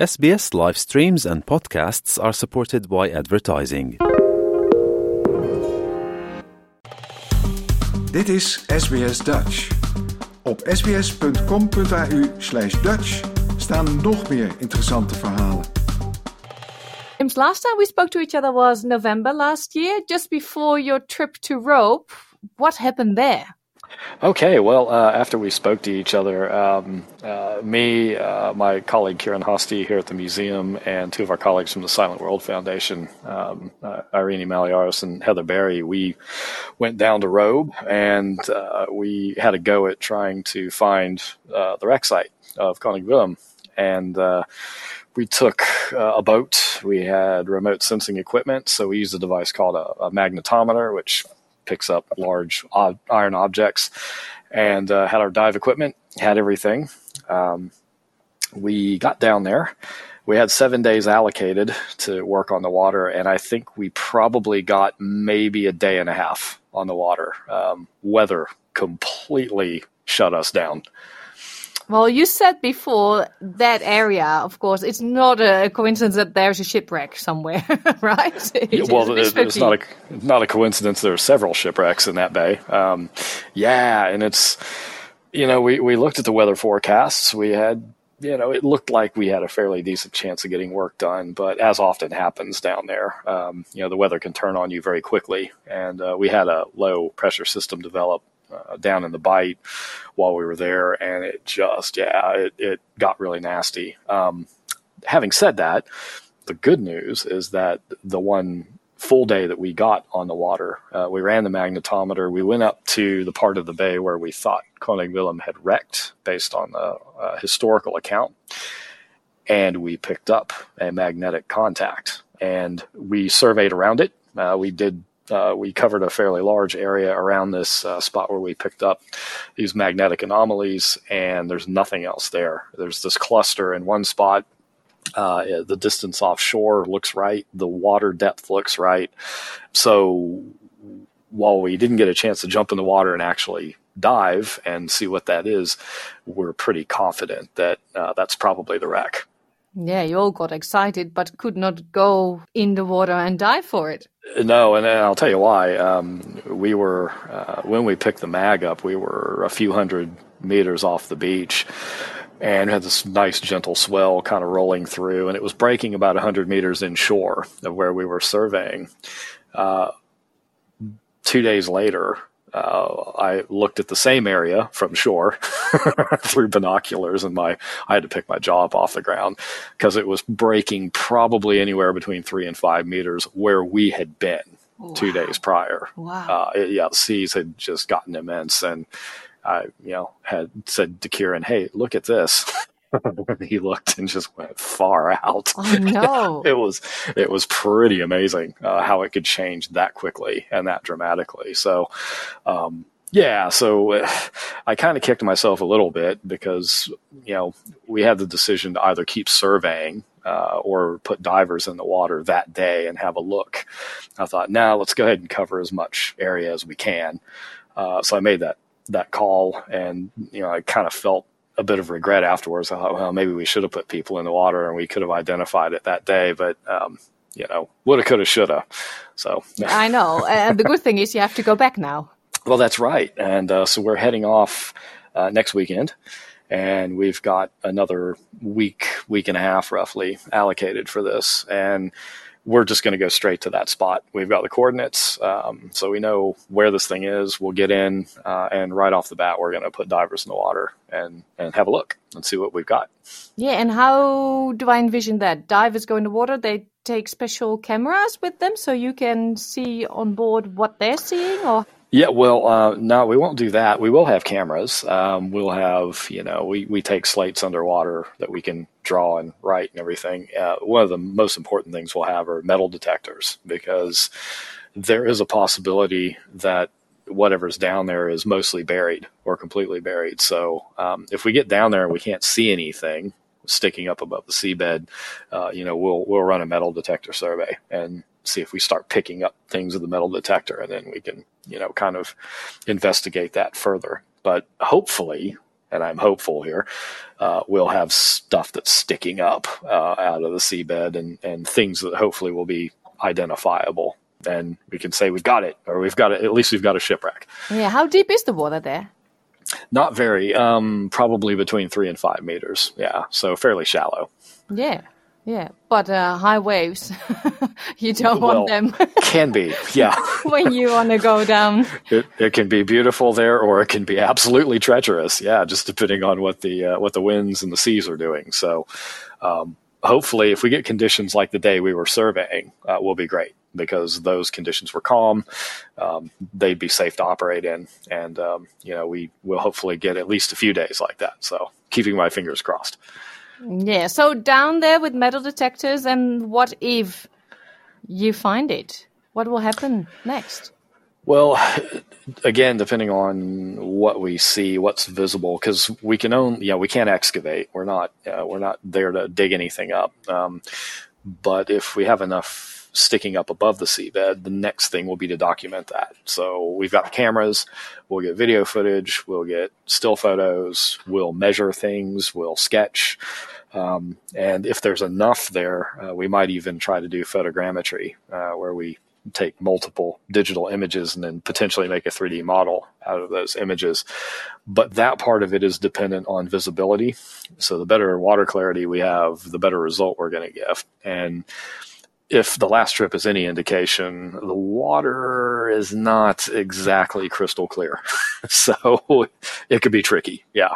SBS live streams and podcasts are supported by advertising. Dit is SBS Dutch. Op sbs.com.au/dutch staan nog meer interessante verhalen. James, last time we spoke to each other was November last year, just before your trip to Robe. What happened there? Okay, well, uh, after we spoke to each other, um, uh, me, uh, my colleague Kieran Hosty here at the museum, and two of our colleagues from the Silent World Foundation, um, uh, Irene Malliaros and Heather Berry, we went down to Robe and uh, we had a go at trying to find uh, the wreck site of Koning Willem. And we took uh, a boat. We had remote sensing equipment, so we used a device called a, a magnetometer, which picks up large ob- iron objects, and uh, had our dive equipment, had everything. Um, we got down there. We had seven days allocated to work on the water, and I think we probably got maybe a day and a half on the water. Um, weather completely shut us down. Well, you said before that area, of course, it's not a coincidence that there's a shipwreck somewhere, right? It yeah, well, it's, it's not a not a coincidence. There are several shipwrecks in that bay. Um, yeah, and it's you know we we looked at the weather forecasts. We had you know it looked like we had a fairly decent chance of getting work done, but as often happens down there, um, you know the weather can turn on you very quickly, and uh, we had a low pressure system develop uh, down in the Bight while we were there, and it just yeah, it, it got really nasty. Um, having said that, the good news is that the one full day that we got on the water, uh, we ran the magnetometer. We went up to the part of the bay where we thought Koning Willem had wrecked, based on the uh, historical account, and we picked up a magnetic contact. And we surveyed around it. Uh, we did uh, we covered a fairly large area around this uh, spot where we picked up these magnetic anomalies, and there's nothing else there. There's this cluster in one spot. Uh, the distance offshore looks right. The water depth looks right. So while we didn't get a chance to jump in the water and actually dive and see what that is, we're pretty confident that uh, that's probably the wreck. Yeah, you all got excited, but could not go in the water and dive for it. No, and I'll tell you why. Um, we were uh, when we picked the mag up, we were a few hundred meters off the beach, and had this nice gentle swell kind of rolling through, and it was breaking about hundred meters inshore of where we were surveying. Uh, two days later, uh, I looked at the same area from shore through binoculars, and my I had to pick my jaw up off the ground because it was breaking probably anywhere between three and five meters where we had been wow. two days prior. Wow! Uh, it, yeah, the seas had just gotten immense, and I, you know, had said to Kieran, "Hey, look at this." he looked and just went far out. Oh no! it was it was pretty amazing uh, how it could change that quickly and that dramatically. So, um, yeah, so uh, I kind of kicked myself a little bit because you know we had the decision to either keep surveying uh, or put divers in the water that day and have a look. I thought, now nah, let's go ahead and cover as much area as we can. Uh, so I made that that call, and you know I kind of felt a bit of regret afterwards. I thought, well, maybe we should have put people in the water and we could have identified it that day, but um, you know, woulda, coulda, shoulda. So I know, and the good thing is you have to go back now. Well, that's right, and uh, so we're heading off uh, next weekend, and we've got another week, week and a half roughly allocated for this, and we're just going to go straight to that spot. We've got the coordinates, um, so we know where this thing is. We'll get in, uh, and right off the bat, we're going to put divers in the water and and have a look and see what we've got. Yeah, and how do I envision that? Divers go in the water. They take special cameras with them, so you can see on board what they're seeing, or yeah, well, uh, no, we won't do that. We will have cameras. Um, we'll have, you know, we, we take slates underwater that we can draw and write and everything. Uh, one of the most important things we'll have are metal detectors because there is a possibility that whatever's down there is mostly buried or completely buried. So um, if we get down there and we can't see anything sticking up above the seabed, uh, you know, we'll we'll run a metal detector survey and see if we start picking up things with the metal detector, and then we can, you know, kind of investigate that further. But hopefully, and I'm hopeful here, uh, we'll have stuff that's sticking up uh, out of the seabed and, and things that hopefully will be identifiable. And we can say we've got it, or we've got it. At least we've got a shipwreck. Yeah. How deep is the water there? Not very. Um, probably between three and five meters. Yeah, so fairly shallow. Yeah. Yeah, but uh, high waves, you don't Well, want them Can be. Yeah. when you want to go down. It, it can be beautiful there, or it can be absolutely treacherous. Yeah, just depending on what the uh, what the winds and the seas are doing. So, um, hopefully, if we get conditions like the day we were surveying, uh, will be great because those conditions were calm. Um, they'd be safe to operate in, and um, you know we will hopefully get at least a few days like that. So, keeping my fingers crossed. Yeah, so down there with metal detectors, and what if you find it? What will happen next? Well, again, depending on what we see, what's visible, because we can own, you know, we can't excavate. We're not, uh, we're not there to dig anything up. Um, but if we have enough sticking up above the seabed, the next thing will be to document that. So we've got cameras, we'll get video footage, we'll get still photos, we'll measure things, we'll sketch. Um, and if there's enough there, uh, we might even try to do photogrammetry, uh, where we take multiple digital images and then potentially make a 3D model out of those images. But that part of it is dependent on visibility. So the better water clarity we have, the better result we're going to get. And if the last trip is any indication, the water is not exactly crystal clear. so it could be tricky. Yeah.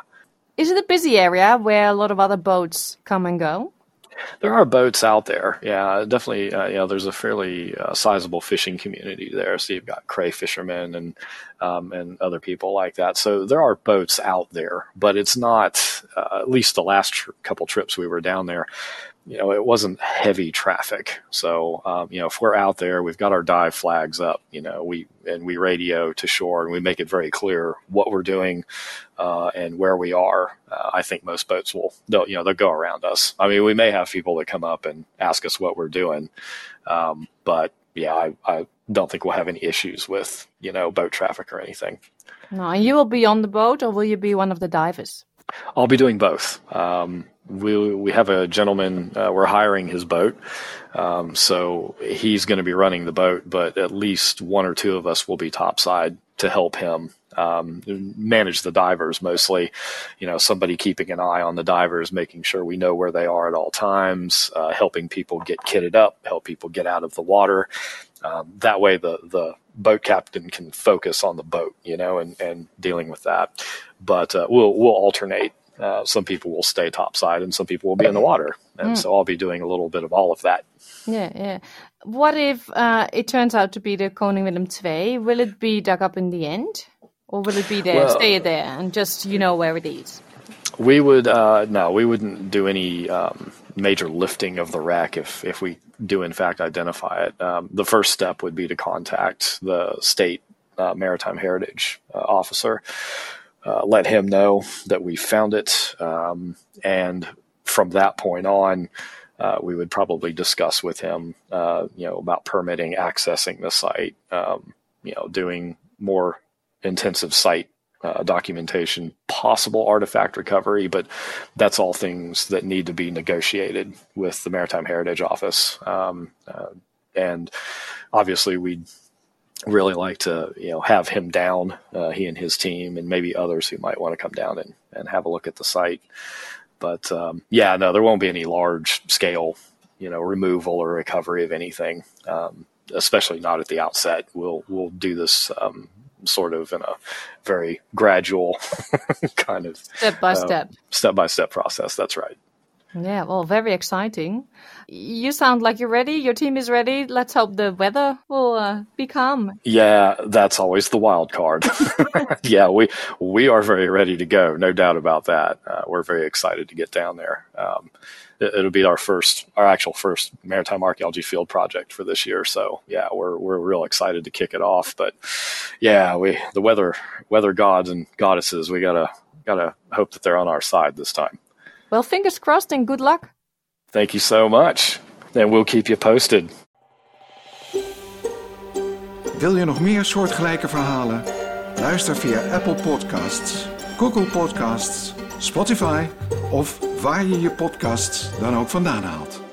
Is it a busy area where a lot of other boats come and go? There are boats out there. Yeah, definitely. Uh, you know, there's a fairly uh, sizable fishing community there. So you've got cray fishermen and um, and other people like that. So there are boats out there, but it's not. Uh, at least the last tr- couple trips we were down there, you know, it wasn't heavy traffic. So um, you know, if we're out there, we've got our dive flags up. You know, we and we radio to shore and we make it very clear what we're doing uh, and where we are. Uh, I think most boats will, they'll, you know, they'll go around us. I mean, we may have people that come up and ask us what we're doing, um, but yeah, I, I don't think we'll have any issues with you know boat traffic or anything. No, and you will be on the boat, or will you be one of the divers? I'll be doing both. Um, we we have a gentleman. Uh, we're hiring his boat, um, so he's going to be running the boat. But at least one or two of us will be topside to help him um, manage the divers. Mostly, you know, somebody keeping an eye on the divers, making sure we know where they are at all times, uh, helping people get kitted up, help people get out of the water. Um, that way, the the boat captain can focus on the boat, you know, and, and dealing with that. But uh, we'll we'll alternate. Uh, some people will stay topside, and some people will be in the water, and so I'll be doing a little bit of all of that. Yeah, yeah. What if uh, it turns out to be the Koning Willem II? Will it be dug up in the end, or will it be there, Well- stay there, and just you know where it is? We would uh, no, we wouldn't do any um, major lifting of the wreck if if we do in fact identify it. Um, the first step would be to contact the state uh, maritime heritage uh, officer, uh, let him know that we found it, um, and from that point on. Uh, we would probably discuss with him, uh, you know, about permitting accessing the site, um, you know, doing more intensive site uh, documentation, possible artifact recovery, but that's all things that need to be negotiated with the Maritime Heritage Office. Um, uh, and obviously, we'd really like to, you know, have him down, uh, he and his team, and maybe others who might want to come down and, and have a look at the site. But um, yeah, no, there won't be any large scale, you know, removal or recovery of anything, um, especially not at the outset. We'll we'll do this um, sort of in a very gradual kind of Step by uh, step. step by step process. That's right. Yeah, well, very exciting. You sound like you're ready. Your team is ready. Let's hope the weather will uh, be calm. Yeah, that's always the wild card. yeah, we we are very ready to go, no doubt about that. Uh, we're very excited to get down there. Um, it, it'll be our first, our actual first maritime archaeology field project for this year. So yeah, we're we're real excited to kick it off. But yeah, we the weather weather gods and goddesses, we gotta gotta hope that they're on our side this time. Well, fingers crossed and good luck. Thank you so much, and we'll keep you posted. Wil je nog meer soortgelijke verhalen? Luister via Apple Podcasts, Google Podcasts, Spotify of waar je je podcasts dan ook vandaan haalt.